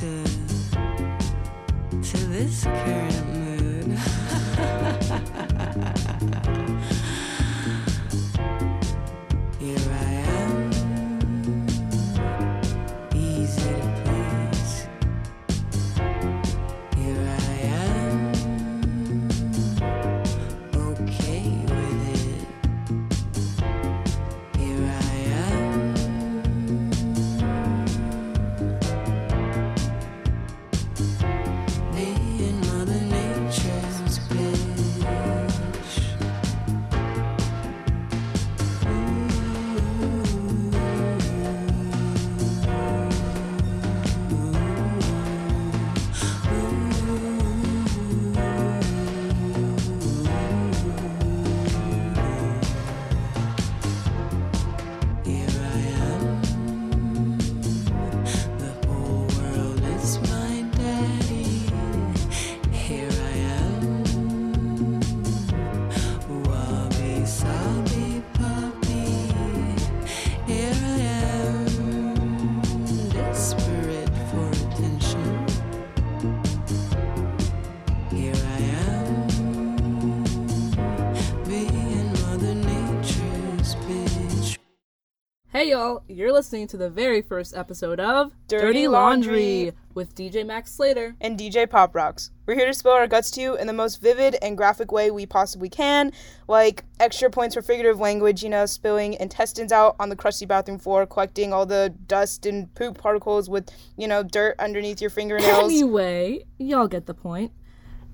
to Hey y'all, you're listening to the very first episode of Dirty Laundry. with DJ Max Slater. and DJ Pop Rocks. We're here to spill our guts to you in the most vivid and graphic way we possibly can, like extra points for figurative language, you know, spilling intestines out on the crusty bathroom floor, collecting all the dust and poop particles with, you know, dirt underneath your fingernails. Anyway, y'all get the point.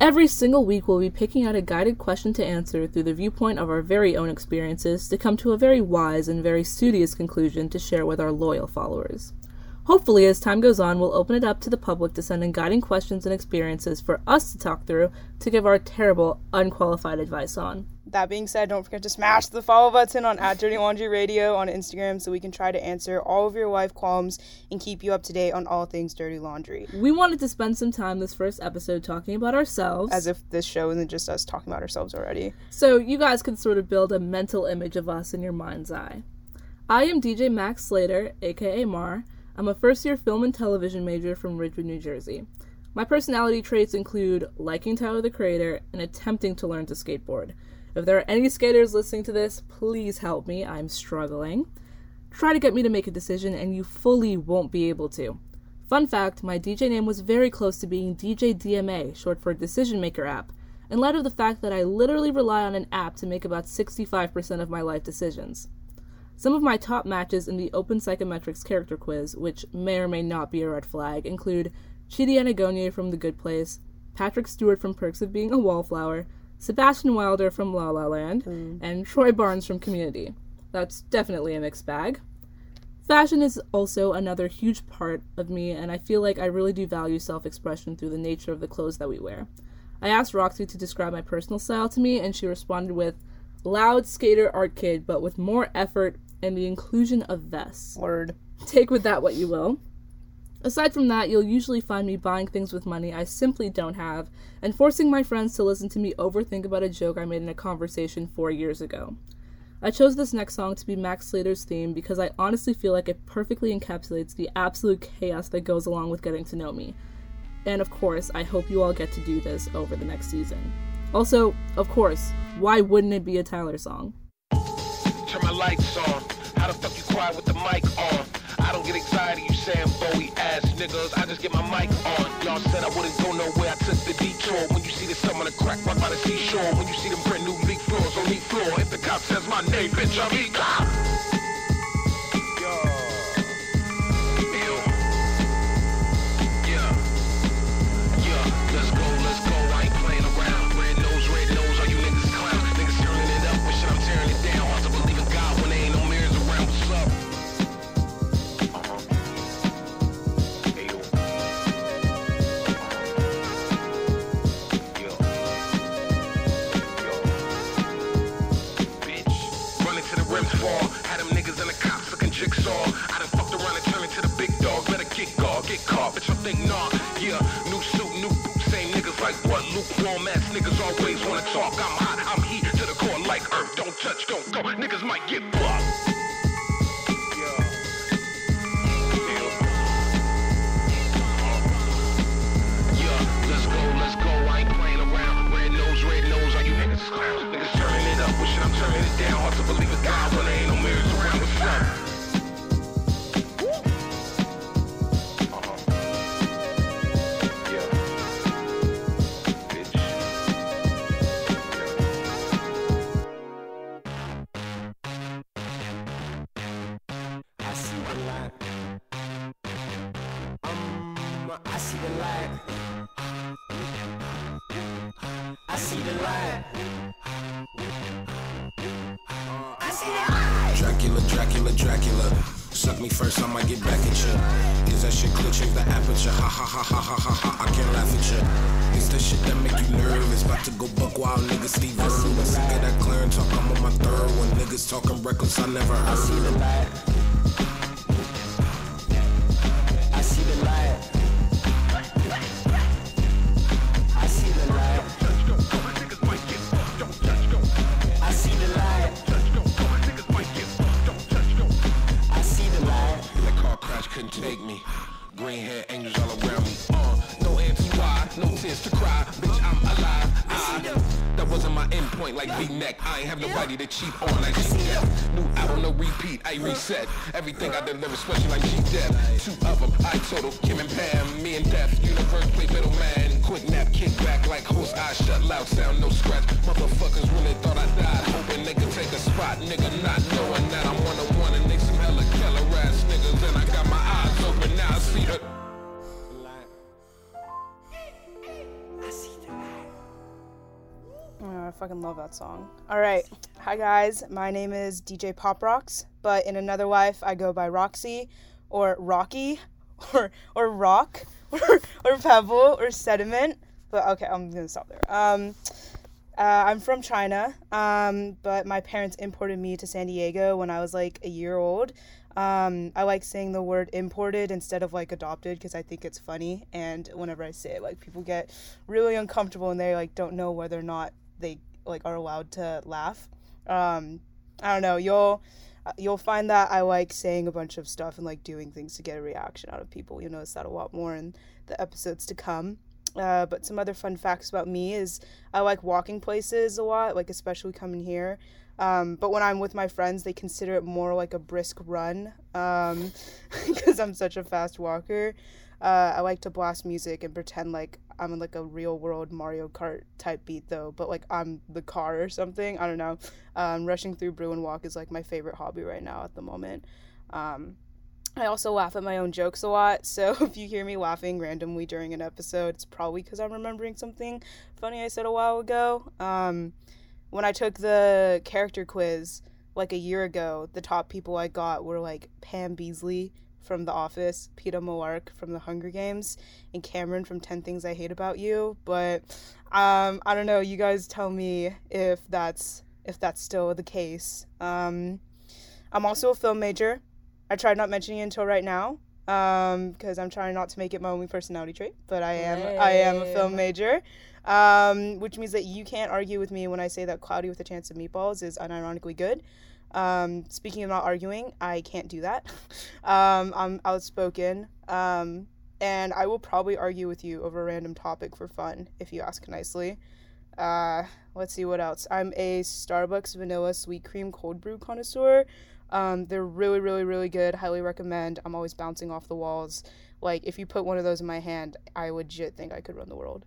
Every single week, we'll be picking out a guided question to answer through the viewpoint of our very own experiences to come to a very wise and very studious conclusion to share with our loyal followers. Hopefully, as time goes on, we'll open it up to the public to send in guiding questions and experiences for us to talk through to give our terrible, unqualified advice on. That being said, don't forget to smash the follow button on at Dirty Laundry Radio on Instagram so we can try to answer all of your wife qualms and keep you up to date on all things dirty laundry. We wanted to spend some time this first episode talking about ourselves. As if this show isn't just us talking about ourselves already. So you guys can sort of build a mental image of us in your mind's eye. I am DJ Max Slater, aka Mar. I'm a first year film and television major from Ridgewood, New Jersey. My personality traits include liking Tyler the Creator and attempting to learn to skateboard. If there are any skaters listening to this, please help me. I'm struggling. Try to get me to make a decision, and you fully won't be able to. Fun fact my DJ name was very close to being DJ DMA, short for Decision Maker App, in light of the fact that I literally rely on an app to make about 65% of my life decisions. Some of my top matches in the Open Psychometrics character quiz, which may or may not be a red flag, include Chidi Anagonye from The Good Place, Patrick Stewart from Perks of Being a Wallflower, Sebastian Wilder from La La Land, hmm. and Troy Barnes from Community. That's definitely a mixed bag. Fashion is also another huge part of me, and I feel like I really do value self expression through the nature of the clothes that we wear. I asked Roxy to describe my personal style to me, and she responded with loud skater art kid, but with more effort and the inclusion of vests. Word. Take with that what you will. Aside from that, you'll usually find me buying things with money I simply don't have, and forcing my friends to listen to me overthink about a joke I made in a conversation four years ago. I chose this next song to be Max Slater's theme because I honestly feel like it perfectly encapsulates the absolute chaos that goes along with getting to know me. And of course, I hope you all get to do this over the next season. Also, of course, why wouldn't it be a Tyler song? Turn my lights on. How the fuck you quiet with the mic on? I don't get anxiety, you saying Bowie ass niggas. I just get my mic on. Y'all said I wouldn't go nowhere. I took the detour. When you see the sun on the crack right by the seashore. When you see them brand new leak floors on leak floor. If the cop says my name, bitch, I'm E get caught. Bitch, I think nah. Yeah. New suit, new boots. Same niggas like what? Lukewarm ass niggas always wanna talk. I'm hot, I'm heat to the core like earth. Don't touch, don't go. Niggas might get fucked. See the light. I see the light. I see the light. Dracula, Dracula, Dracula. Suck me first, I might get back at you. Is that shit clear? Change the aperture. Ha ha ha ha ha ha ha. I can't laugh at you. It's the shit that make you nervous. About to go buck wild, niggas Steve Irwin. Sick of that clearing talk, I'm on my third one. Niggas talking reckless, I never heard. I see the light. Especially like G-Dep. Fucking love that song. All right. Hi, guys. My name is DJ Pop Rocks, but in another life, I go by Roxy or Rocky or, or Rock or, or Pebble or Sediment. But okay, I'm going to stop there. Um, uh, I'm from China, um, but my parents imported me to San Diego when I was like a year old. Um, I like saying the word imported instead of like adopted because I think it's funny. And whenever I say it, like people get really uncomfortable and they like don't know whether or not they like are allowed to laugh. Um, I don't know. You'll you'll find that I like saying a bunch of stuff and like doing things to get a reaction out of people. You'll notice that a lot more in the episodes to come. Uh, but some other fun facts about me is I like walking places a lot, like especially coming here. Um, but when I'm with my friends, they consider it more like a brisk run because I'm such a fast walker. Uh, I like to blast music and pretend like I'm in like a real world Mario Kart type beat though, but like I'm the car or something. I don't know. Um, rushing through Bruin Walk is like my favorite hobby right now at the moment. Um, I also laugh at my own jokes a lot, so if you hear me laughing randomly during an episode, it's probably because I'm remembering something funny I said a while ago. Um, when I took the character quiz like a year ago, the top people I got were like Pam Beesly from The Office, Peeta Mellark from The Hunger Games, and Cameron from 10 Things I Hate About You. But um, I don't know, you guys tell me if that's if that's still the case. Um, I'm also a film major. I tried not mentioning it until right now because I'm trying not to make it my only personality trait, but I am I am a film major, um, which means that you can't argue with me when I say that Cloudy with a Chance of Meatballs is unironically good. Um, speaking of not arguing, I can't do that. um, I'm outspoken, um, and I will probably argue with you over a random topic for fun if you ask nicely. Uh, let's see what else. I'm a Starbucks vanilla sweet cream cold brew connoisseur. Um, they're really, really, really good. Highly recommend. I'm always bouncing off the walls. Like, if you put one of those in my hand, I legit think I could run the world.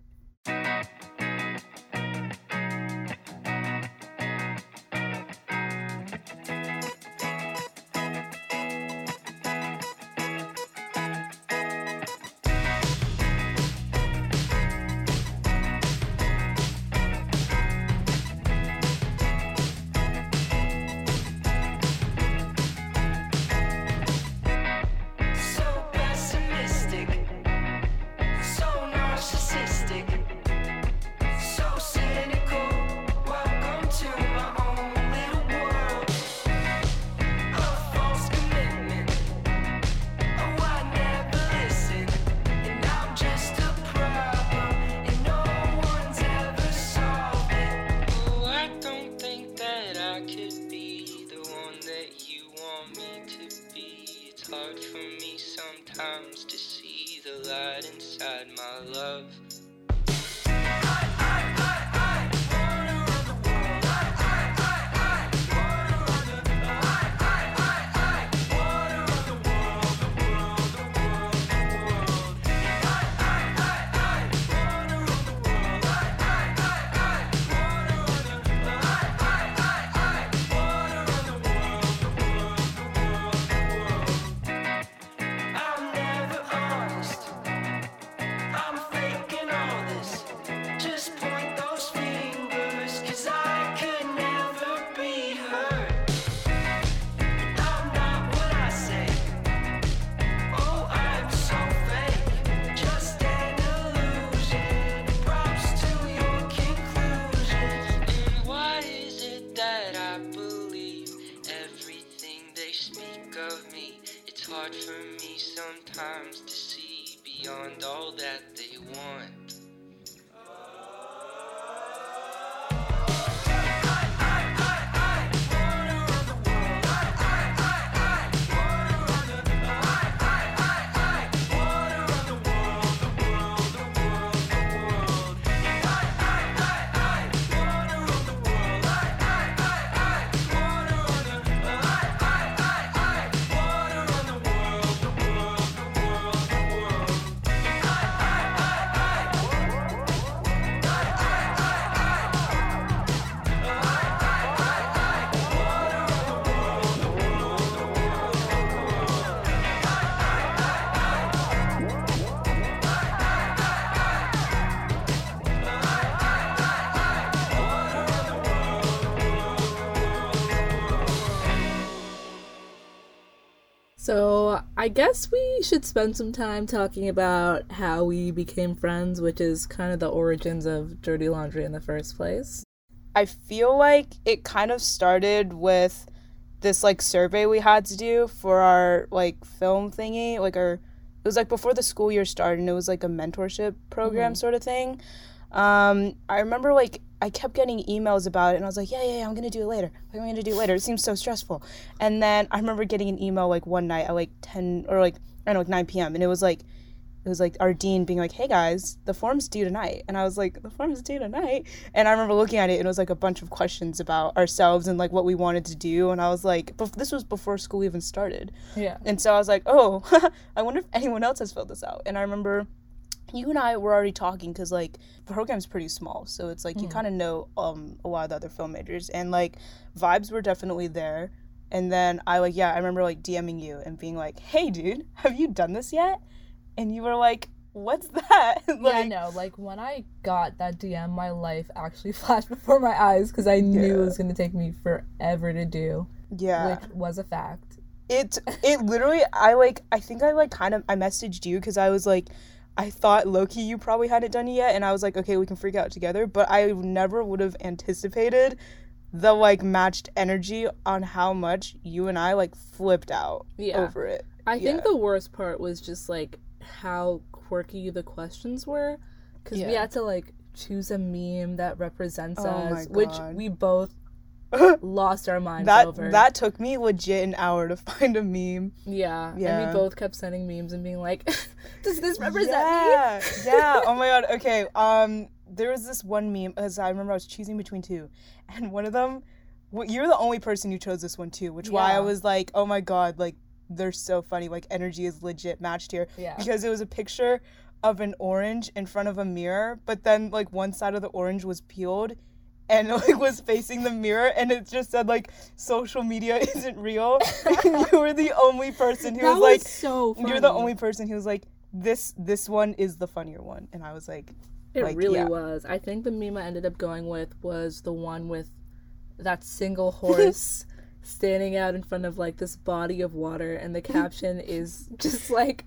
I guess we should spend some time talking about how we became friends, which is kind of the origins of Dirty Laundry in the first place. I feel like it kind of started with this like survey we had to do for our like film thingy, like our it was like before the school year started and it was like a mentorship program sort of thing. Um, I remember like I kept getting emails about it and I was like, yeah, yeah, yeah, I'm gonna do it later. I'm gonna do it later. It seems so stressful. And then I remember getting an email like one night at like 10 or like I don't know, like 9 p.m. and it was like it was like our dean being like, "Hey guys, the form's due tonight," and I was like, "The form's due tonight," and I remember looking at it, and it was like a bunch of questions about ourselves and like what we wanted to do, and I was like, bef- "This was before school even started," Yeah. and so I was like, "Oh, I wonder if anyone else has filled this out," and I remember you and I were already talking because like the program's pretty small, so it's like you kind of know um a lot of the other film majors, and like vibes were definitely there. And then I like yeah, I remember like DMing you and being like, "Hey, dude, have you done this yet?" And you were like, "What's that?" yeah, I like, know. Like when I got that DM, my life actually flashed before my eyes because I knew it was going to take me forever to do, yeah. which was a fact. it it literally I like I think I like kind of I messaged you because I was like I thought Loki you probably hadn't done it yet and I was like okay we can freak out together but I never would have anticipated the like matched energy on how much you and I like flipped out Yeah. over it. I think the worst part was just like how quirky the questions were because we had to like choose a meme that represents Oh us, which we both lost our minds That over. that took me legit an hour to find a meme. yeah. yeah. and we both kept sending memes and being like, "Does this represent me?" yeah, yeah. Oh my god. Okay. Um, there was this one meme because I remember I was choosing between two, and one of them, well, you're the only person who chose this one too, which why I was like, oh my god, like they're so funny. Like energy is legit matched here. Yeah. Because it was a picture of an orange in front of a mirror, but then like one side of the orange was peeled. And like was facing the mirror, and it just said like social media isn't real. and you were the only person who That was like, so funny. you're the only person who was like, this this one is the funnier one, and I was like, It like, really yeah. was. I think the meme I ended up going with was the one with that single horse standing out in front of like this body of water, and the caption is just like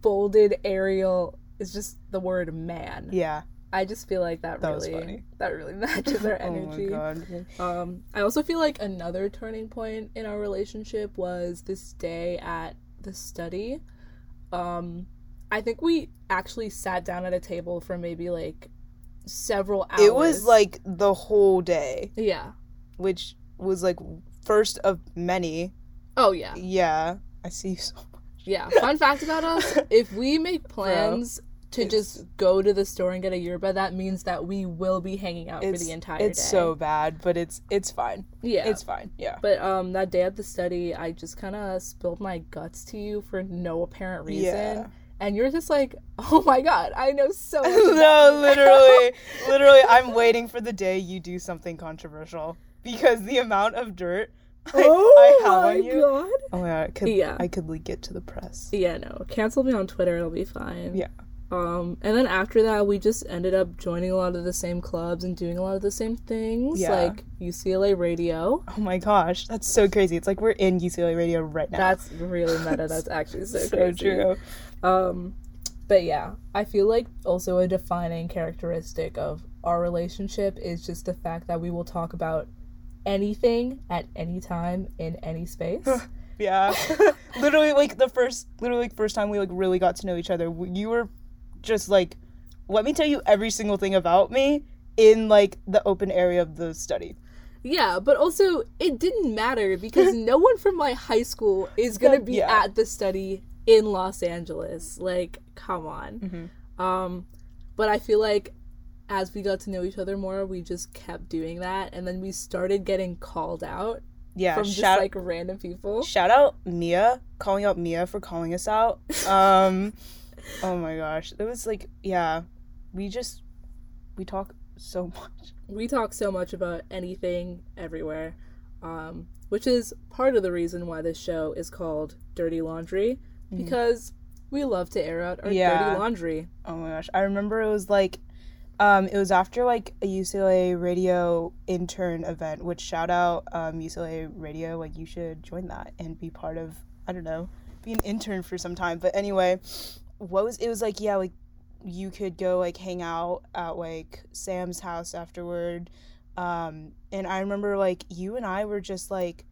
bolded Arial is just the word man. yeah, I just feel like that, That really funny. that really matches our oh my energy. god, Um, I also feel like another turning point in our relationship was this day at the study. Um, I think we actually sat down at a table for maybe like several hours. it was like the whole day, yeah. which was like first of many. Oh yeah, Yeah, I see you so. much. yeah. Fun fact about us: if we make plans to just go to the store and get a yerba, that means that we will be hanging out for the entire day. it's so bad, but it's it's fine. yeah. It's fine. Yeah. But um, that day at the study, I just kind of spilled my guts to you for no apparent reason, Yeah. and you're just like, "Oh my god, I know so much." no, literally, literally, I'm waiting for the day you do something controversial because the amount of dirt I, oh I have my on you. god. Oh my god, I could, Yeah. I could leak it to the press. Yeah, no. Cancel me on Twitter; it'll be fine. Yeah. Um, and then after that, we just ended up joining a lot of the same clubs and doing a lot of the same things, Yeah. like UCLA Radio. Oh my gosh, that's so crazy. It's like we're in UCLA radio right now. That's really meta. That's actually so, so crazy. true. Um, but yeah, I feel like also a defining characteristic of our relationship is just the fact that we will talk about anything at any time in any space. Yeah. literally, like the first, literally, like, first time we like really got to know each other, you were just like, let me tell you every single thing about me in like the open area of the study. Yeah, but also it didn't matter because no one from my high school is gonna be Yeah. at the study in Los Angeles. Like, come on. Mm-hmm. Um, but I feel like as we got to know each other more, we just kept doing that, and then we started getting called out Yeah. from just shout like random people. shout out Mia, calling out Mia for calling us out. Um, oh my gosh, it was like, yeah, we just we talk so much. we talk so much about anything everywhere um, which is part of the reason why this show is called dirty laundry because we love to air out our Yeah. dirty laundry Oh my gosh, I remember it was like, um, it was after like a UCLA radio intern event. Which shout out um, UCLA radio, like you should join that and be part of. I don't know, be an intern for some time. But anyway, what was it was like? Yeah, like you could go like hang out at like Sam's house afterward. Um, and I remember like you and I were just like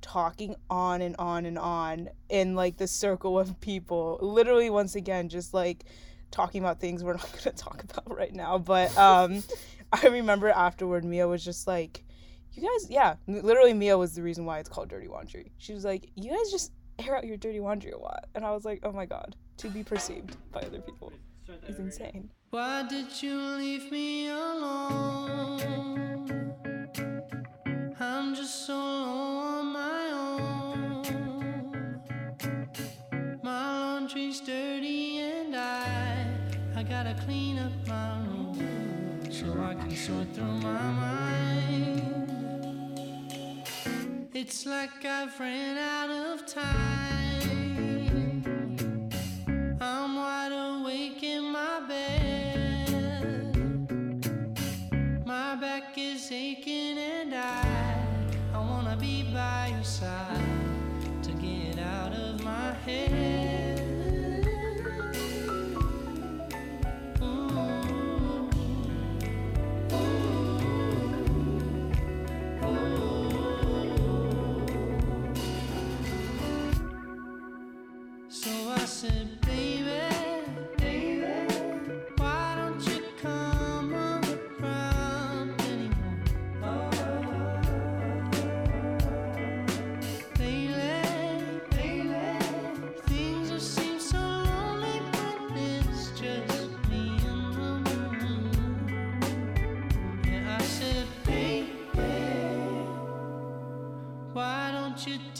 talking on and on and on in like the circle of people. Literally, once again, just like talking about things we're not going to talk about right now. But um, I remember afterward, Mia was just like, "You guys, yeah." Literally, Mia was the reason why it's called dirty laundry. She was like, "You guys just air out your dirty laundry a lot," and I was like, "Oh my god, to be perceived by other people is insane." Why did you leave me alone? I'm just so on my own. My laundry's dirty and I I gotta clean up my room so I can sort through my mind. It's like I've ran out of time. I'm wide awake in my bed. My back is aching and I I wanna be by your side to get out of my head.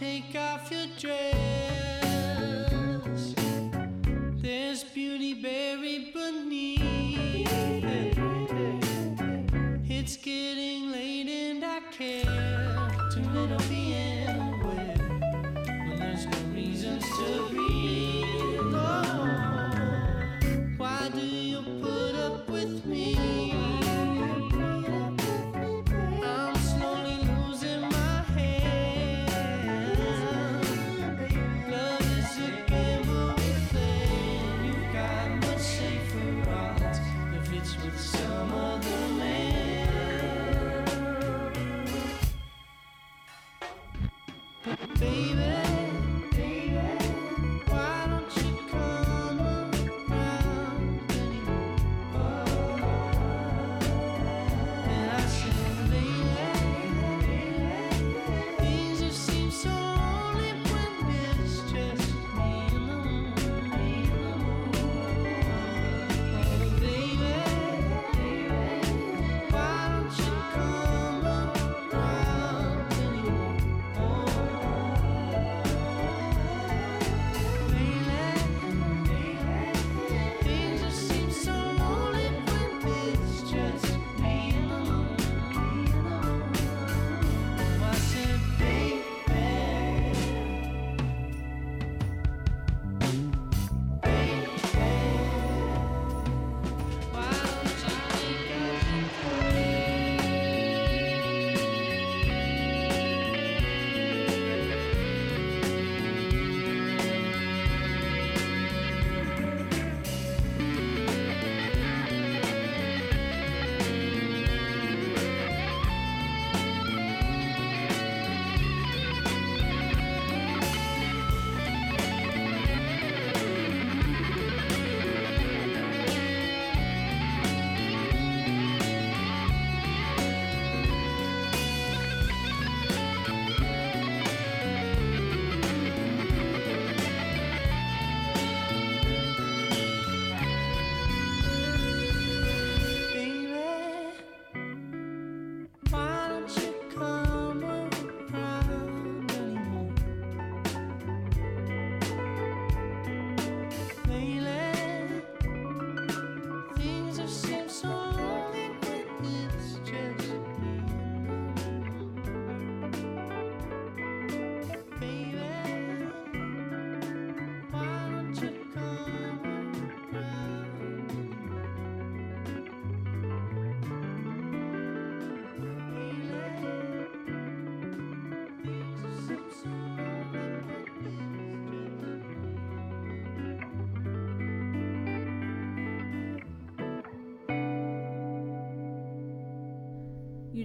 Take off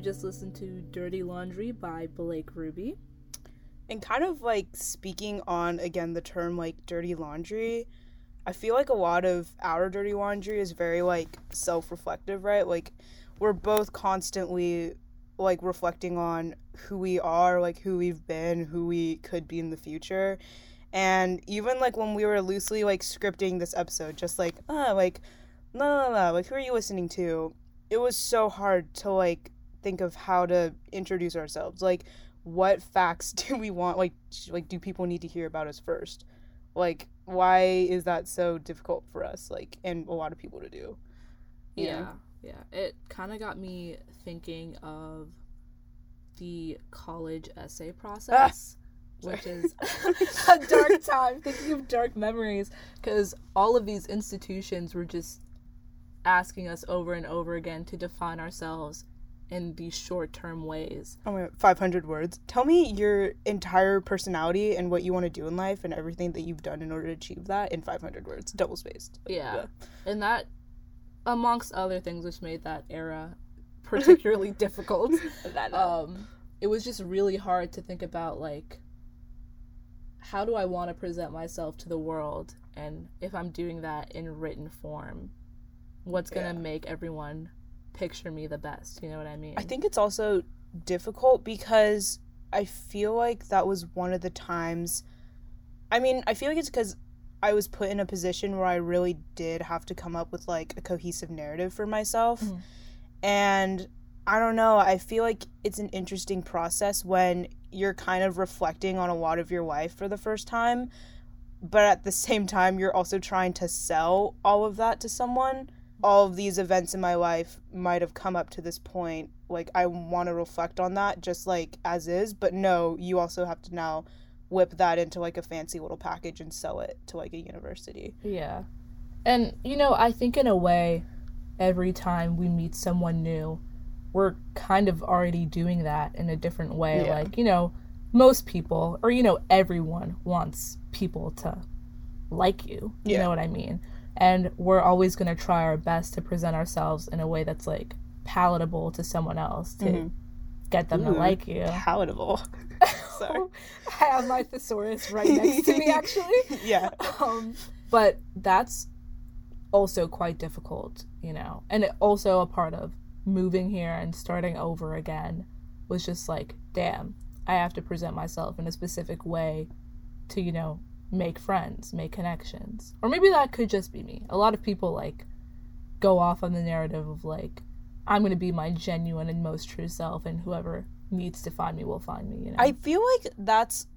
just listened to Dirty Laundry by Blake Ruby. And kind of like speaking on again the term like dirty laundry, I feel like a lot of our dirty laundry is very like self-reflective, right? Like we're both constantly like reflecting on who we are, like who we've been, who we could be in the future. And even like when we were loosely like scripting this episode, just like, uh, like, no, no, no, like, who are you listening to? It was so hard to like think of how to introduce ourselves. Like, what facts do we want? Like, like, do people need to hear about us first? Like, why is that so difficult for us? Like, and a lot of people to do. you know? Yeah, yeah. It kind of got me thinking of the college essay process, which is a dark time. Thinking of dark memories, because all of these institutions were just asking us over and over again to define ourselves in these short-term ways. Oh my god, 500 words. Tell me your entire personality and what you want to do in life and everything that you've done in order to achieve that in 500 words, double spaced. Yeah. And that, amongst other things, which made that era particularly difficult. Um, it was just really hard to think about, like, how do I want to present myself to the world? And if I'm doing that in written form, what's going to Yeah. make everyone picture me the best? You know what I mean? I think it's also difficult because I feel like that was one of the times. I mean, I feel like it's because I was put in a position where I really did have to come up with like a cohesive narrative for myself. Mm-hmm. And I don't know, I feel like it's an interesting process when you're kind of reflecting on a lot of your life for the first time, but at the same time, you're also trying to sell all of that to someone. All of these events in my life might have come up to this point. Like, I want to reflect on that just like as is, but no, you also have to now whip that into like a fancy little package and sell it to like a university. Yeah. And, you know, I think in a way, every time we meet someone new, we're kind of already doing that in a different way. Yeah. Like, you know, most people, or, you know, everyone wants people to like you. You Yeah. know what I mean? And we're always going to try our best to present ourselves in a way that's, like, palatable to someone else to get them to like you. Palatable. Sorry. I have my thesaurus right next to me, actually. yeah. um, but that's also quite difficult, you know. And it also a part of moving here and starting over again was just like, damn, I have to present myself in a specific way to, you know, make friends, make connections. Or maybe that could just be me. A lot of people like go off on the narrative of like, I'm going to be my genuine and most true self, and whoever needs to find me will find me, you know. I feel like that's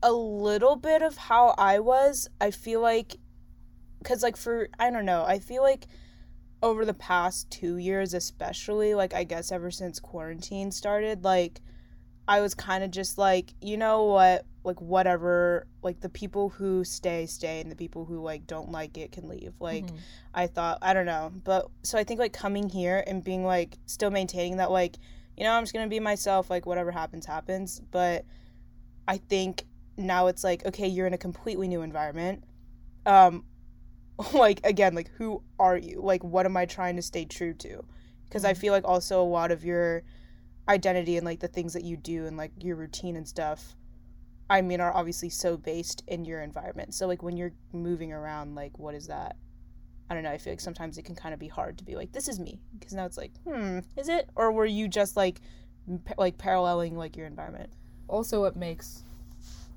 a little bit of how I was. I feel like, because, like, for, I don't know, I feel like over the past two years, especially, like, I guess ever since quarantine started, like, I was kind of just like, you know what, like, whatever, like, the people who stay, stay, and the people who, like, don't like it can leave. Like, Mhm. I thought, I don't know. But so I think, like, coming here and being, like, still maintaining that, like, you know, I'm just gonna be myself, like, whatever happens, happens. But I think now it's like, okay, you're in a completely new environment. Um, like, again, like, who are you? Like, what am I trying to stay true to? Because I feel like also a lot of your identity and, like, the things that you do and, like, your routine and stuff, I mean, are obviously so based in your environment. So, like, when you're moving around, like, what is that? I don't know. I feel like sometimes it can kind of be hard to be like, this is me. Because now it's like, hmm, is it? Or were you just, like, m- like paralleling, like, your environment? also what makes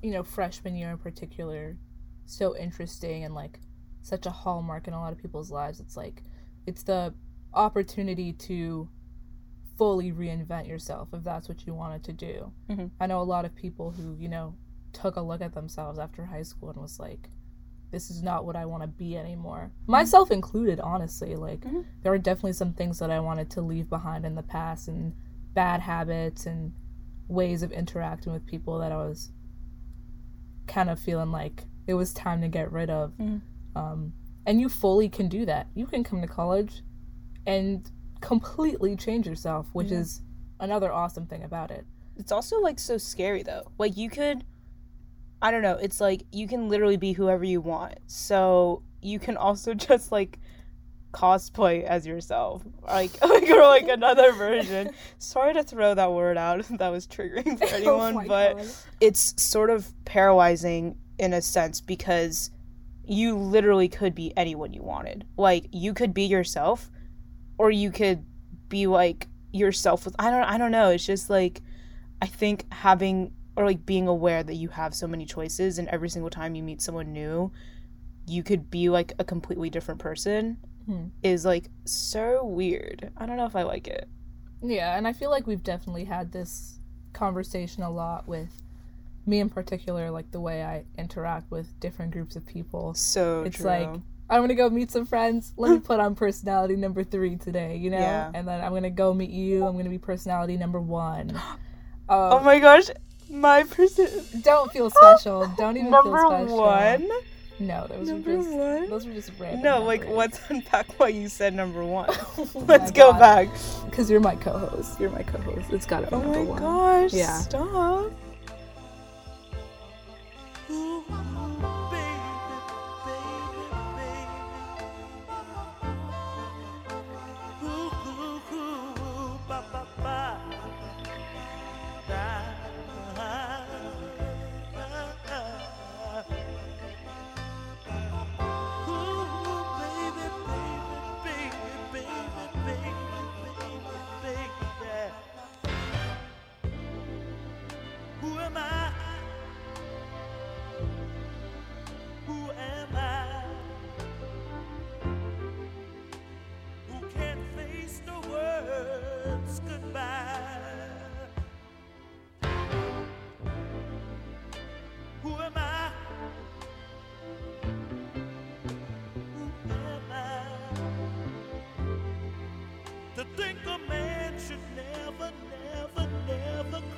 you know freshman year in particular so interesting and like such a hallmark in a lot of people's lives it's like it's the opportunity to fully reinvent yourself if that's what you wanted to do Mhm. i know a lot of people who you know took a look at themselves after high school and was like this is not what i want to be anymore myself included honestly like Mhm. there were definitely some things that i wanted to leave behind in the past and bad habits and ways of interacting with people that I was kind of feeling like it was time to get rid of. Mhm. Um, and you fully can do that. You can come to college and completely change yourself, which is another awesome thing about it. It's also like so scary though. Like you could I don't know, it's like you can literally be whoever you want. So you can also just like cosplay as yourself, like like or like another version. Sorry to throw that word out. if That was triggering for oh anyone, Oh but God. it's sort of paralyzing in a sense because you literally could be anyone you wanted. Like you could be yourself, or you could be like yourself with I don't I don't know. It's just like I think having or like being aware that you have so many choices and every single time you meet someone new, you could be like a completely different person Hmm. is like so weird. I don't know if I like it. Yeah, and I feel like we've definitely had this conversation a lot with me in particular, like the way I interact with different groups of people. So It's true. like I'm gonna go meet some friends. Let me put on personality number three today, you know, Yeah. and then I'm gonna go meet you. I'm gonna be personality number one. oh Um, my gosh, my person don't feel special. Don't even number feel special. Number one. No, those Number were just one? those were just random. No, like let's unpack why you said number one. Oh let's go back. because you're my co-host. You're my co-host. It's gotta be Oh number my gosh! Yeah. Stop.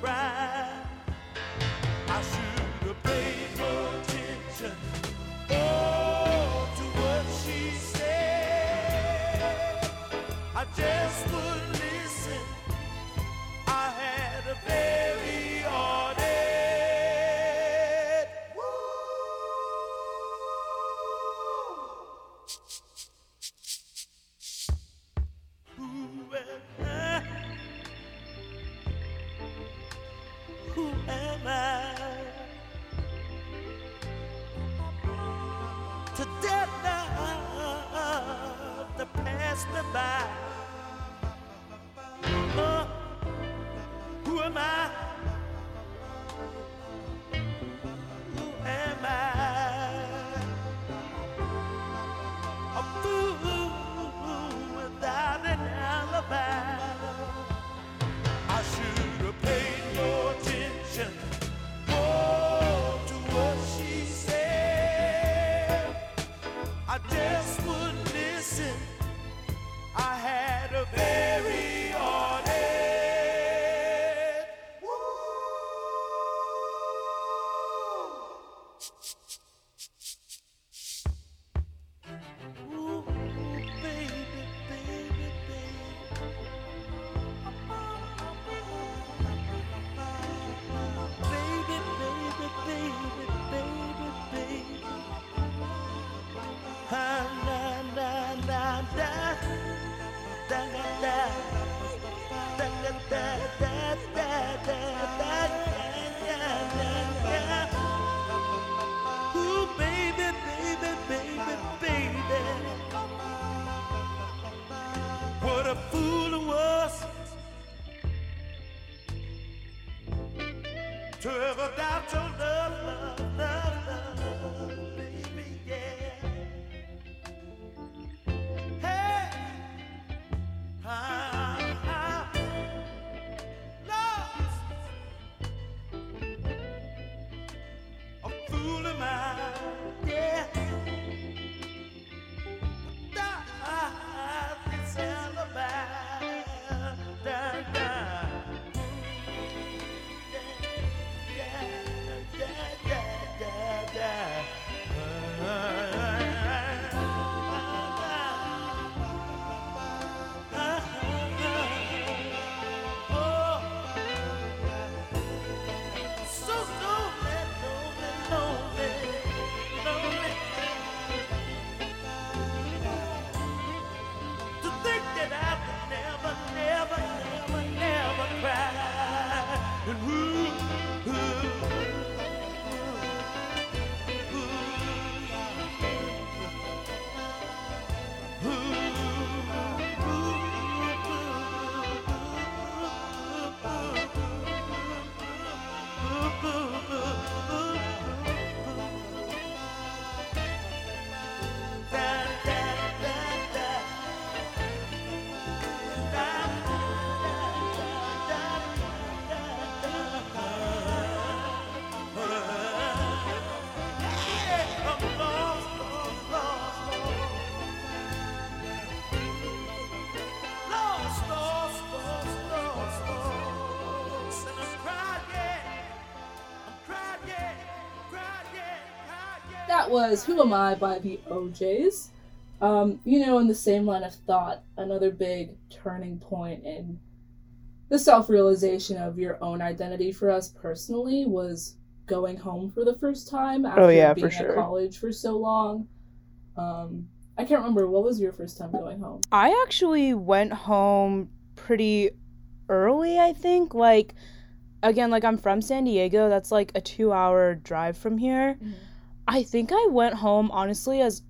bright. To death love to pass me by. Was Who Am I by the OJs. Um, you know, in the same line of thought, another big turning point in the self realization of your own identity for us personally was going home for the first time after Oh, yeah, being sure. college for so long. Um, I can't remember what was your first time going home. I actually went home pretty early, I think. Like, again, like I'm from San Diego. That's like a two hour drive from here. Mhm. I think I went home, honestly, as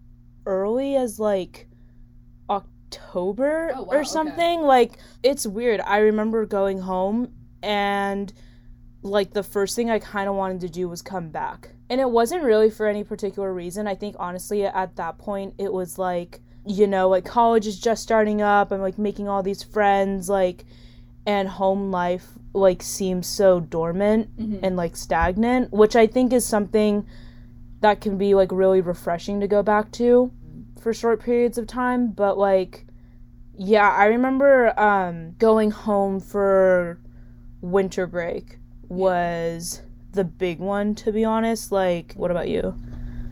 early as like October Oh, wow, or something. Like, it's weird. I remember going home and like the first thing I kind of wanted to do was come back. And it wasn't really for any particular reason. I think honestly at that point it was like, you know, like college is just starting up. I'm like making all these friends like and home life like seems so dormant Mhm. and like stagnant, which I think is something that can be like really refreshing to go back to for short periods of time, but like yeah, I remember um going home for winter break was the big one to be honest. Like, what about you?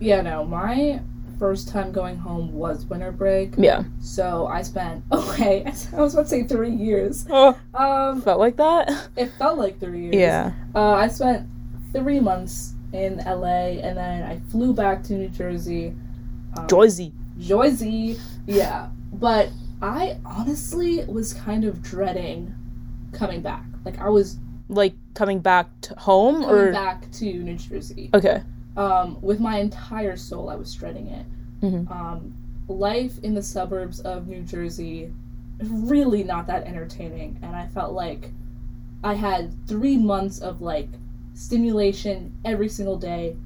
Yeah, no, my first time going home was winter break. Yeah. So I spent okay, I was about to say three years. Oh, Um, felt like that? it felt like three years. Yeah. Uh, I spent three months in LA, and then I flew back to New Jersey. Um. Jersey, yeah. But I honestly was kind of dreading coming back. Like I was Like coming back to home coming or back to New Jersey. Okay. Um, with my entire soul, I was dreading it. Mhm. Um, life in the suburbs of New Jersey really not that entertaining, and I felt like I had three months of like stimulation every single day.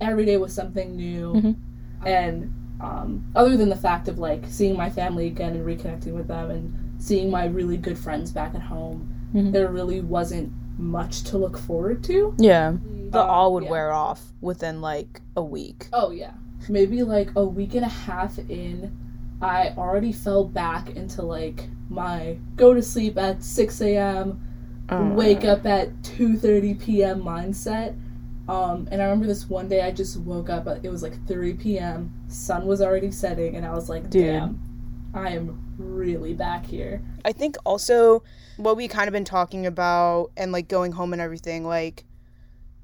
Every day was something new, Mhm. and um, other than the fact of like seeing my family again and reconnecting with them, and seeing my really good friends back at home, Mhm. there really wasn't much to look forward to. Yeah. The Um, all would yeah. wear off within like a week. Oh yeah. Maybe like a week and a half in, I already fell back into like my go to sleep at six a.m., wake up at two thirty p.m. mindset. Um, and I remember this one day I just woke up. It was like three p.m. Sun was already setting, and I was like, Dude. "Damn, I am really back here." I think also what we kind of been talking about and like going home and everything, like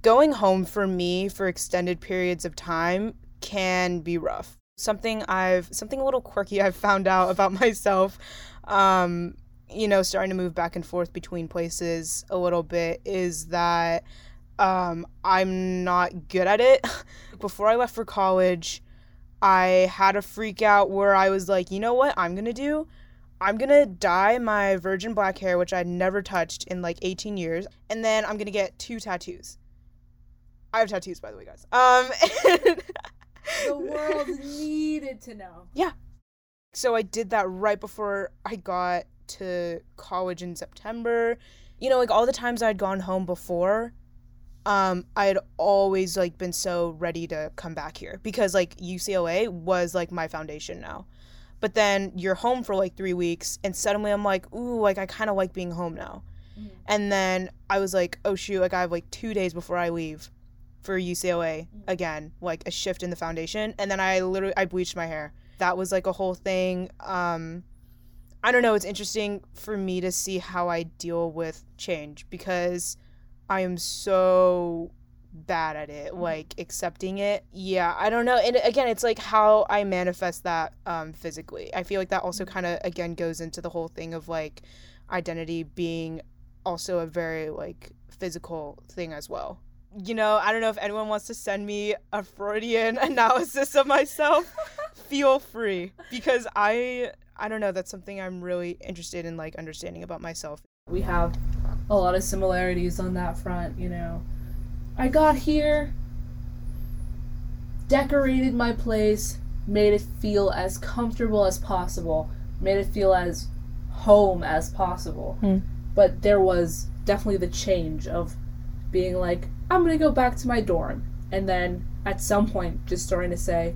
going home for me for extended periods of time can be rough. Something I've something a little quirky I've found out about myself. Um, you know, starting to move back and forth between places a little bit is that um, I'm not good at it. Before I left for college, I had a freak out where I was like, you know what I'm gonna do? I'm gonna dye my virgin black hair, which I'd never touched in like 18 years, and then I'm gonna get two tattoos. I have tattoos, by the way, guys. Um, The world needed to know. Yeah. So I did that right before I got to college in September. You know, like all the times I'd gone home before, um, I had always like been so ready to come back here because like UCLA was like my foundation now. But then you're home for like three weeks, and suddenly I'm like, ooh, like I kind of like being home now. And then I was like, oh shoot, like I have like two days before I leave for UCLA again, like a shift in the foundation. And then I literally I bleached my hair. That was like a whole thing. Um, I don't know. It's interesting for me to see how I deal with change because I am so bad at it, like accepting it. Yeah, I don't know. And again, it's like how I manifest that um, physically. I feel like that also kind of again goes into the whole thing of like identity being also a very like physical thing as well. You know, I don't know if anyone wants to send me a Freudian analysis of myself. Feel free because I I don't know, that's something I'm really interested in like understanding about myself. we have a lot of similarities on that front, you know. I got here, decorated my place, made it feel as comfortable as possible, made it feel as home as possible. Hmm. But there was definitely the change of being like, I'm gonna go back to my dorm. And then at some point, just starting to say,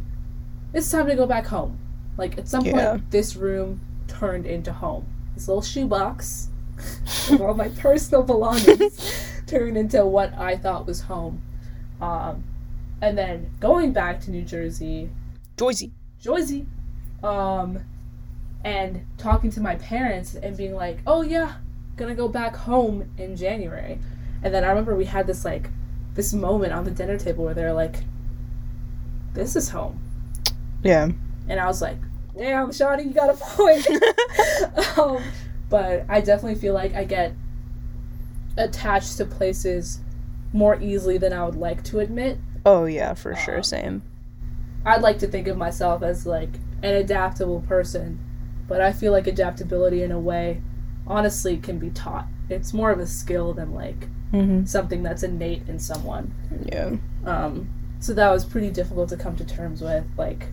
it's time to go back home. Like, at some Yeah. point, this room turned into home. This little shoebox of all my personal belongings turned into what I thought was home. Um, and then going back to New Jersey, Joycey. Jersey, um, and talking to my parents and being like, "Oh yeah, gonna go back home in January," and then I remember we had this like this moment on the dinner table where they're like, "This is home," Yeah. And I was like, "Damn, Shawty, you got a point." um, but I definitely feel like I get attached to places more easily than I would like to admit. Oh yeah, for sure. Um, Same. I'd like to think of myself as like an adaptable person, but I feel like adaptability in a way honestly can be taught. It's more of a skill than like Mm-hmm. something that's innate in someone. Yeah. Um, so that was pretty difficult to come to terms with. Like,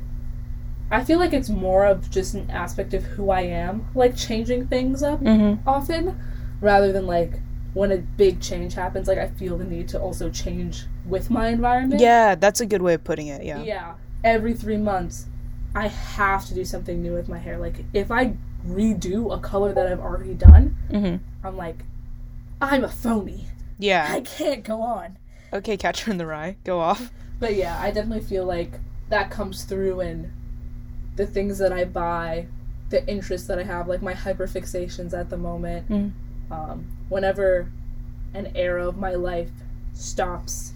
I feel like it's more of just an aspect of who I am, like changing things up Mm-hmm. often, rather than like when a big change happens. Like I feel the need to also change with my environment. Yeah, that's a good way of putting it. Yeah. Yeah. Every three months, I have to do something new with my hair. Like, if I redo a color that I've already done, Mm-hmm. I'm like, I'm a phony. Yeah. I can't go on. Okay, Catcher in the Rye, go off. But yeah, I definitely feel like that comes through in the things that I buy, the interests that I have, like my hyperfixations at the moment. Mm. Um, whenever an era of my life stops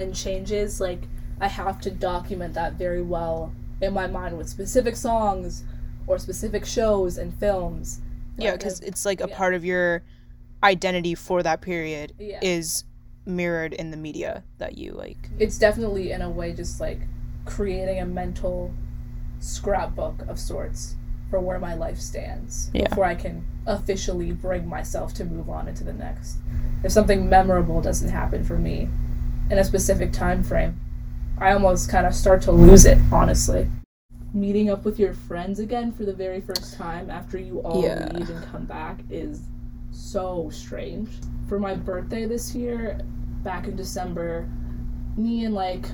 and changes, like I have to document that very well in my mind with specific songs or specific shows and films. Yeah, because it's like a yeah. part of your identity for that period Yeah. is mirrored in the media that you like. it's definitely in a way just like creating a mental scrapbook of sorts for where my life stands Yeah. before I can officially bring myself to move on into the next. If something memorable doesn't happen for me in a specific time frame, I almost kind of start to lose it, honestly. Meeting up with your friends again for the very first time after you all Yeah. leave and come back is so strange. For my birthday this year, back in December, me and like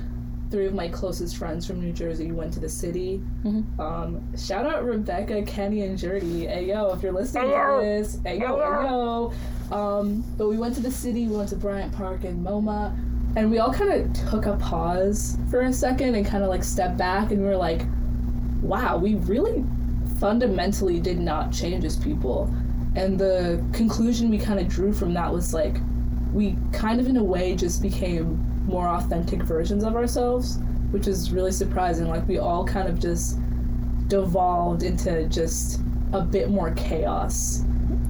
three of my closest friends from New Jersey went to the city. Mhm. Um, shout out Rebecca, Kenny, and Jerdy. Hey yo, if you're listening Hey, to this, hey yo, hey yo. Um, but we went to the city. We went to Bryant Park and MoMA, and we all kind of took a pause for a second and kind of like stepped back, and we were like, "Wow, we really fundamentally did not change as people." And the conclusion we kind of drew from that was like, we kind of in a way just became more authentic versions of ourselves, which is really surprising. Like we all kind of just devolved into just a bit more chaos.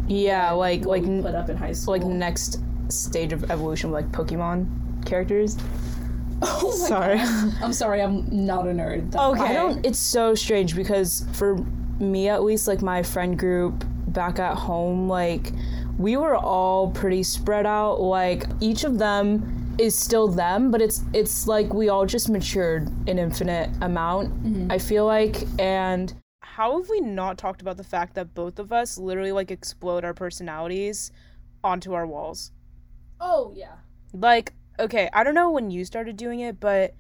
Yeah, like like put up in high school. like next stage of evolution with like Pokemon characters. oh Sorry. God. I'm sorry, I'm not a nerd. I don't. It's so strange because for me at least, like my friend group back at home, like we were all pretty spread out. Like each of them is still them, but it's it's like we all just matured an infinite amount. Mm-hmm. I feel like, and how have we not talked about the fact that both of us literally like explode our personalities onto our walls? Oh yeah. like okay i don't know when you started doing it but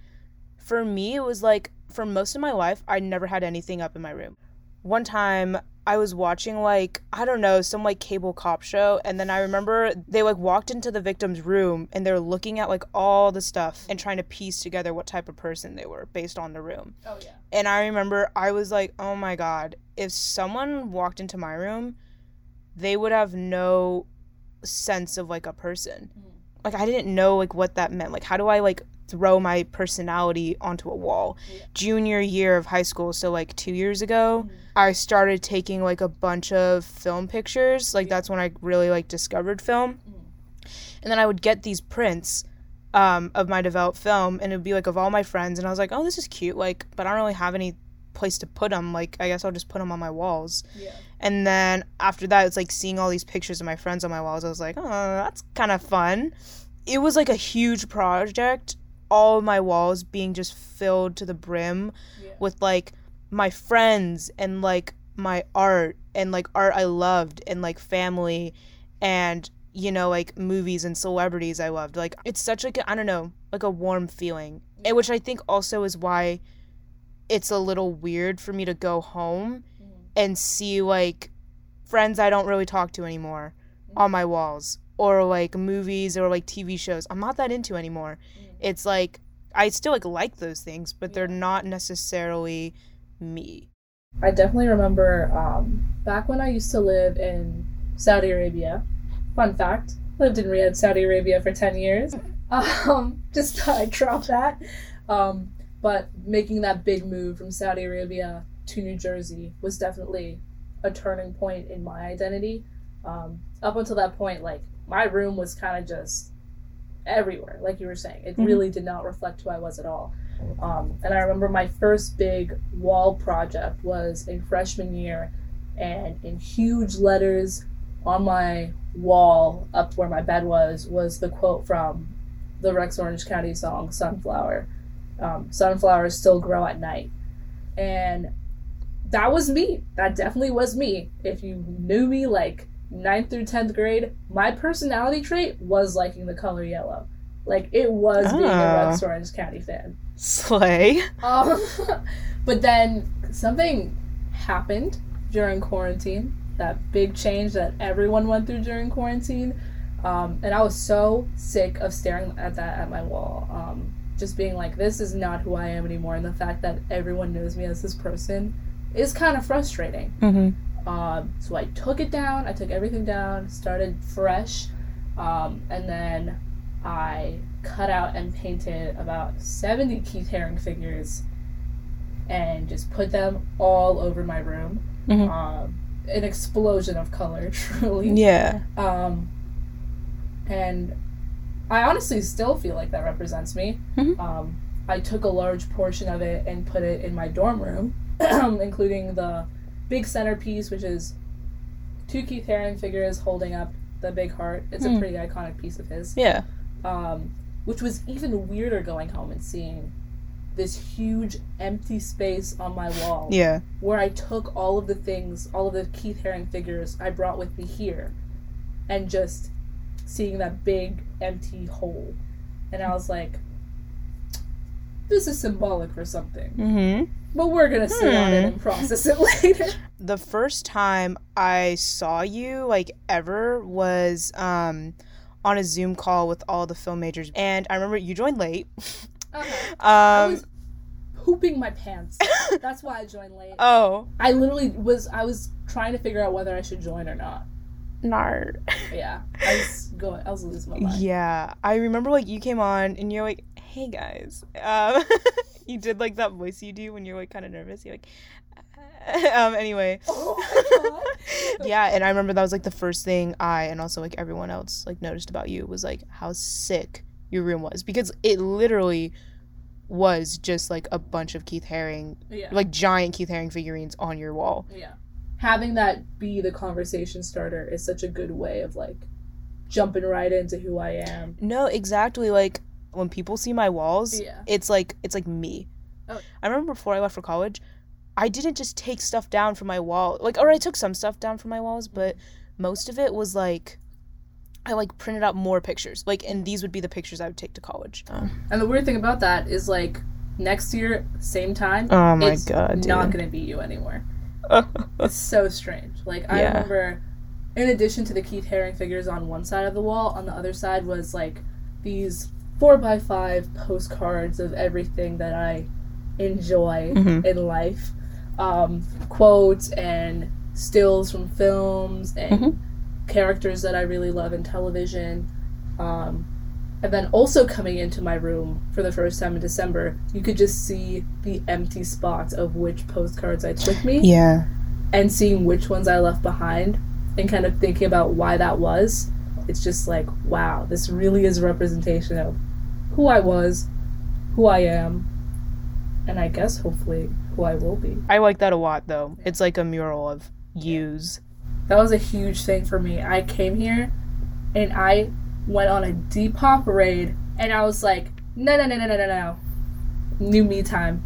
for me it was like for most of my life i never had anything up in my room one time i was watching like i don't know some like cable cop show and then i remember they like walked into the victim's room and they're looking at like all the stuff and trying to piece together what type of person they were based on the room Oh yeah. and I remember I was like, oh my God, if someone walked into my room, they would have no sense of like a person. Mm. Like I didn't know like what that meant. Like how do I like throw my personality onto a wall? Junior year of high school, so like 2 years ago, mm. I started taking like a bunch of film pictures. Like that's when I really like discovered film. And then I would get these prints um, of my developed film, and it would be like of all my friends, and I was like, oh, this is cute, like, but I don't really have any place to put them. Like, I guess I'll just put them on my walls. Yeah. And then after that, it's like seeing all these pictures of my friends on my walls. I was like, oh, that's kind of fun. It was like a huge project. All of my walls being just filled to the brim Yeah. with like my friends and like my art and like art I loved and like family and you know like movies and celebrities I loved. Like it's such like I don't know, like a warm feeling. And which I think also is why it's a little weird for me to go home mm-hmm. and see like friends I don't really talk to anymore mm-hmm. on my walls or like movies or like TV shows I'm not that into anymore. Mm-hmm. It's like I still like like those things, but they're not necessarily me. I definitely remember um, back when I used to live in Saudi Arabia. Fun fact: lived in Riyadh, Saudi Arabia for ten years. Um, just thought I'd drop that. Um, but making that big move from Saudi Arabia to New Jersey was definitely a turning point in my identity. Um, up until that point, like my room was kind of just everywhere, like you were saying. It really did not reflect who I was at all. Um, and I remember my first big wall project was in freshman year, and in huge letters on my wall up where my bed was was the quote from the Rex Orange County song Sunflower. Um, Sunflowers still grow at night. And that was me. That definitely was me. If you knew me like 9th through 10th grade, my personality trait was liking the color yellow. Like it was being a Ah. Rex Orange County fan. Slay. Um, but then something happened during quarantine. That big change that everyone went through during quarantine. Um, and I was so sick of staring at that at my wall. Um, just being like, this is not who I am anymore. And the fact that everyone knows me as this person is kind of frustrating. Mm-hmm. Um, so I took it down. I took everything down, started fresh, um, and then I cut out and painted about 70 Keith Haring figures and just put them all over my room. Mhm. Um, an explosion of color, truly. Yeah. Um, and I honestly still feel like that represents me. Mhm. Um, I took a large portion of it and put it in my dorm room, including the big centerpiece, which is two Keith Haring figures holding up the big heart. It's a Hmm. pretty iconic piece of his. Yeah. Um, which was even weirder going home and seeing this huge empty space on my wall Yeah. where I took all of the things, all of the Keith Haring figures I brought with me here, and just seeing that big empty hole. And I was like, this is symbolic for something. Mm-hmm. But we're gonna sit on it Hmm. and process it later. The first time I saw you, like ever, was um on a Zoom call with all the film majors, and I remember you joined late. Okay. I Um. was pooping my pants. That's why I joined late. Oh. I literally was I was trying to figure out whether I should join or not. Nard. Yeah. I was going I was losing my mind. Yeah, I remember like you came on and you're like, "Hey guys," um, you did like that voice you do when you're like kind of nervous. You're like, um, anyway. Oh my God. yeah, and I remember that was like the first thing I and also like everyone else like noticed about you was like how sick your room was because it literally was just like a bunch of Keith Haring, Yeah. like giant Keith Haring figurines on your wall. Yeah. Having that be the conversation starter is such a good way of like jumping right into who I am. No, exactly. Like when people see my walls, Yeah. it's like it's like me. Oh. I remember before I left for college, I didn't just take stuff down from my wall. Like, or I took some stuff down from my walls, but most of it was like I like printed out more pictures. Like, and these would be the pictures I would take to college. And the weird thing about that is like next year, same time, Oh my it's God, not gonna be you anymore. It's so strange. Like I Yeah. remember in addition to the Keith Haring figures on one side of the wall, on the other side was like these four by five postcards of everything that I enjoy Mhm. in life. Um, quotes and stills from films and Mhm. characters that I really love in television. Um, and then also coming into my room for the first time in December, you could just see the empty spots of which postcards I took me Yeah. and seeing which ones I left behind and kind of thinking about why that was. It's just like, wow, this really is a representation of who I was, who I am, and I guess hopefully who I will be. I like that a lot though. It's like a mural of yous. That was a huge thing for me. I came here and I went on a Depop raid and I was like, no, no, no, no, no, no, no. New me time.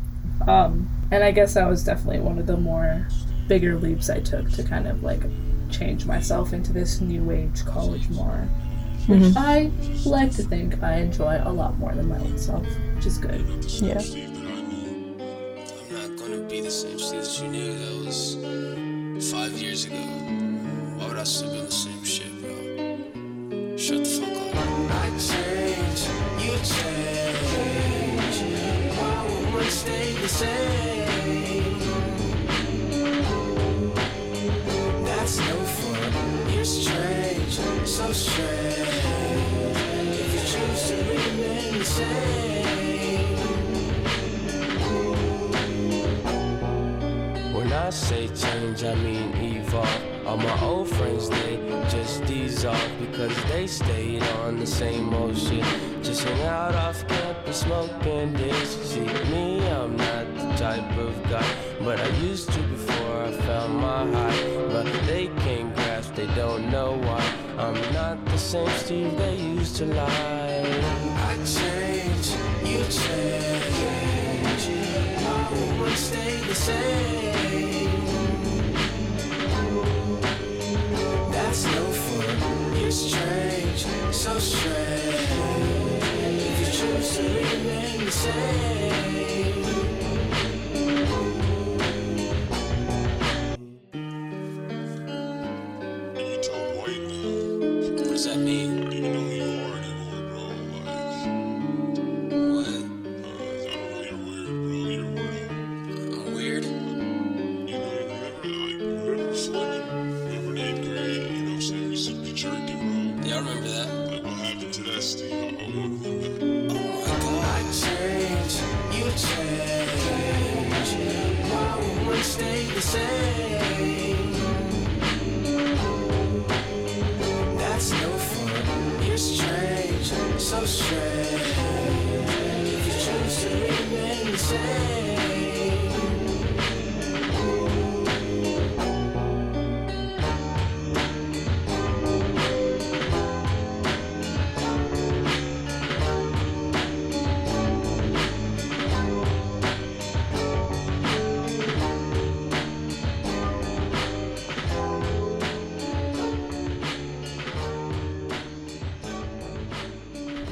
Um, and I guess that was definitely one of the more bigger leaps I took to kind of like change myself into this new age college more. Which I like to think I enjoy a lot more than my old self, which is good. Yeah. Gonna be the same Steve that you knew that was five years ago. Why would I still be on the same shit, bro? Shut the fuck up. I change, you change. Why would one stay the same. That's no fun. You're strange, so strange. If you choose to remain the same. I say change, I mean evolve. All my old friends, they just dissolve because they stayed on the same old shit. Just hang out off campus, smoking this. See, me, I'm not the type of guy, but I used to before I found my high. But they can't grasp, they don't know why. I'm not the same Steve they used to lie. I change, you change. I won't stay the same. You're strange, so strange. If you choose to remain the same.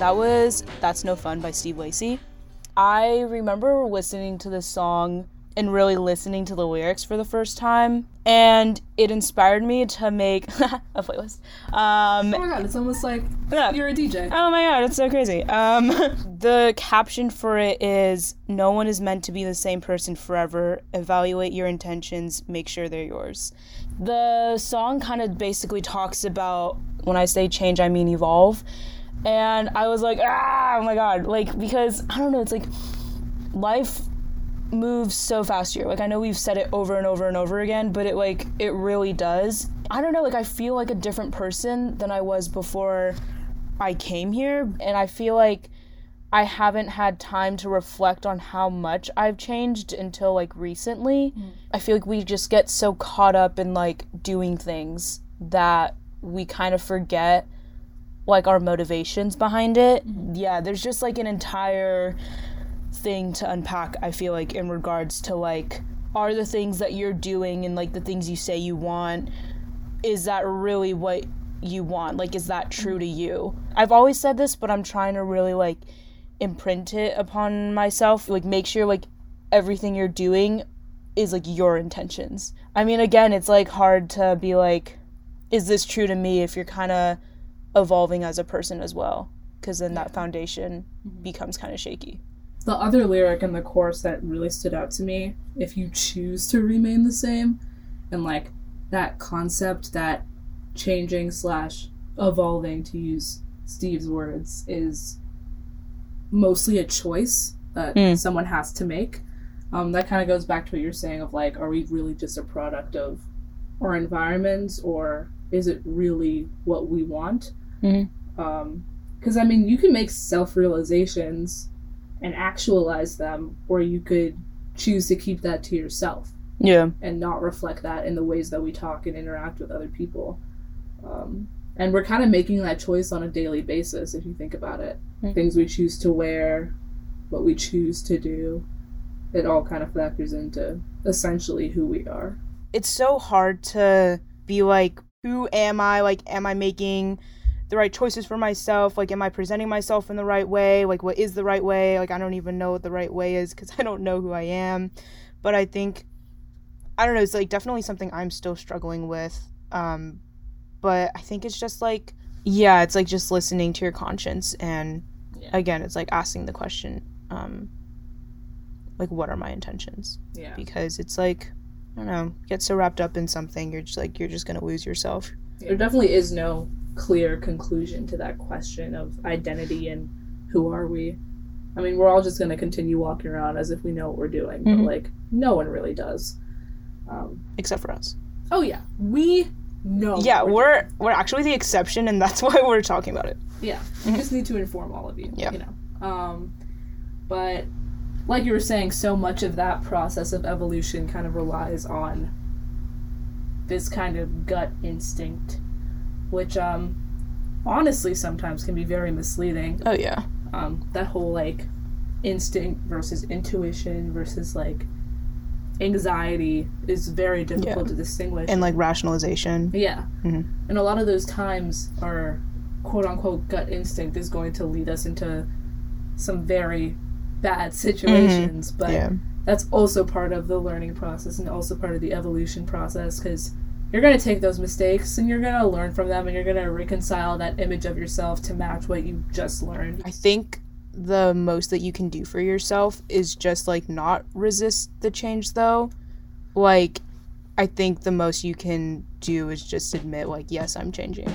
That was That's No Fun by Steve Lacy. I remember listening to this song and really listening to the lyrics for the first time, and it inspired me to make a playlist. Um, Oh my god, it's almost like Yeah. you're a DJ. Oh my god, it's so crazy. Um, the caption for it is No one is meant to be the same person forever. Evaluate your intentions, make sure they're yours. The song kind of basically talks about when I say change, I mean evolve. And I was like, ah, oh my god. Like, because I don't know, it's like life moves so fast here. Like I know we've said it over and over and over again, but it like it really does. I don't know, like I feel like a different person than I was before I came here, and I feel like I haven't had time to reflect on how much I've changed until like recently. I feel like we just get so caught up in like doing things that we kind of forget like our motivations behind it. Mm-hmm. Yeah, there's just like an entire thing to unpack i feel like in regards to like are the things that you're doing and like the things you say you want is that really what you want? Like is that true to you? I've always said this but i'm trying to really like imprint it upon myself. Like make sure like everything you're doing is like your intentions. I mean again it's like hard to be like is this true to me? If you're kind of evolving as a person as well because then that foundation becomes kind of shaky The other lyric in the chorus that really stood out to me, if you choose to remain the same, and like that concept that changing slash evolving, to use Steve's words, is mostly a choice that Mm. someone has to make. Um, that kind of goes back to what you're saying of like, are we really just a product of our environments or is it really what we want? Mhm. Because I mean, you can make self realizations and actualize them, or you could choose to keep that to yourself yeah and not reflect that in the ways that we talk and interact with other people. Um, and we're kind of making that choice on a daily basis if you think about it. Mm. Things we choose to wear, what we choose to do, it all kind of factors into essentially who we are. it's so hard to be like who am i like am i making the right choices for myself like am i presenting myself in the right way? Like what is the right way? Like i don't even know what the right way is because i don't know who i am. But i think i don't know it's like definitely something i'm still struggling with um but i think it's just like yeah it's like just listening to your conscience and Yeah. again it's like asking the question um like what are my intentions? Yeah. because it's like i don't know get so wrapped up in something you're just like you're just gonna lose yourself. There definitely is no clear conclusion to that question of identity and who are we. I mean, we're all just going to continue walking around as if we know what we're doing, Mhm. but like, no one really does. Um, except for us oh, yeah. We know. yeah what we're we're actually the exception and that's why we're talking about it Yeah, we just need to inform all of you. Yeah. You know. Um, but like you were saying, so much of that process of evolution kind of relies on this kind of gut instinct, which um, honestly sometimes can be very misleading. oh yeah Um, that whole like instinct versus intuition versus like anxiety is very difficult Yeah. to distinguish. and like rationalization Yeah. Mhm. And a lot of those times our quote unquote gut instinct is going to lead us into some very bad situations. But yeah that's also part of the learning process and also part of the evolution process because you're going to take those mistakes and you're going to learn from them and you're going to reconcile that image of yourself to match what you just learned. I think the most that you can do for yourself is just like not resist the change though. Like I think the most you can do is just admit like yes, I'm changing.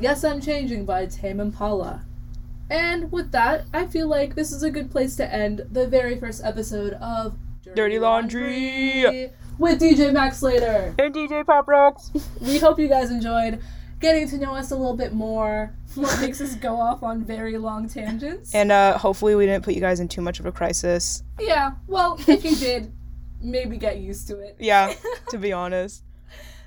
Yes I'm Changing by Tame Impala. And with that, I feel like this is a good place to end the very first episode of Dirty Laundry. with DJ Max Slater. And DJ Pop Rocks. We hope you guys enjoyed getting to know us a little bit more. What makes us go off on very long tangents. And uh, hopefully we didn't put you guys in too much of a crisis. yeah, well, if you did, maybe get used to it. Yeah, to be honest.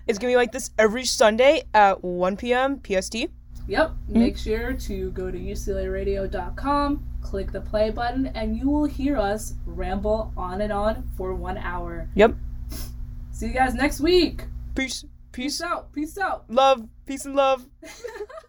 It's gonna be like this every Sunday at 1 p.m. PST. Yep. Mm-hmm. Make sure to go to uclaradio.com, click the play button, and you will hear us ramble on and on for one hour. Yep. See you guys next week. Peace. Peace. Peace out. Peace out. Love. Peace and love.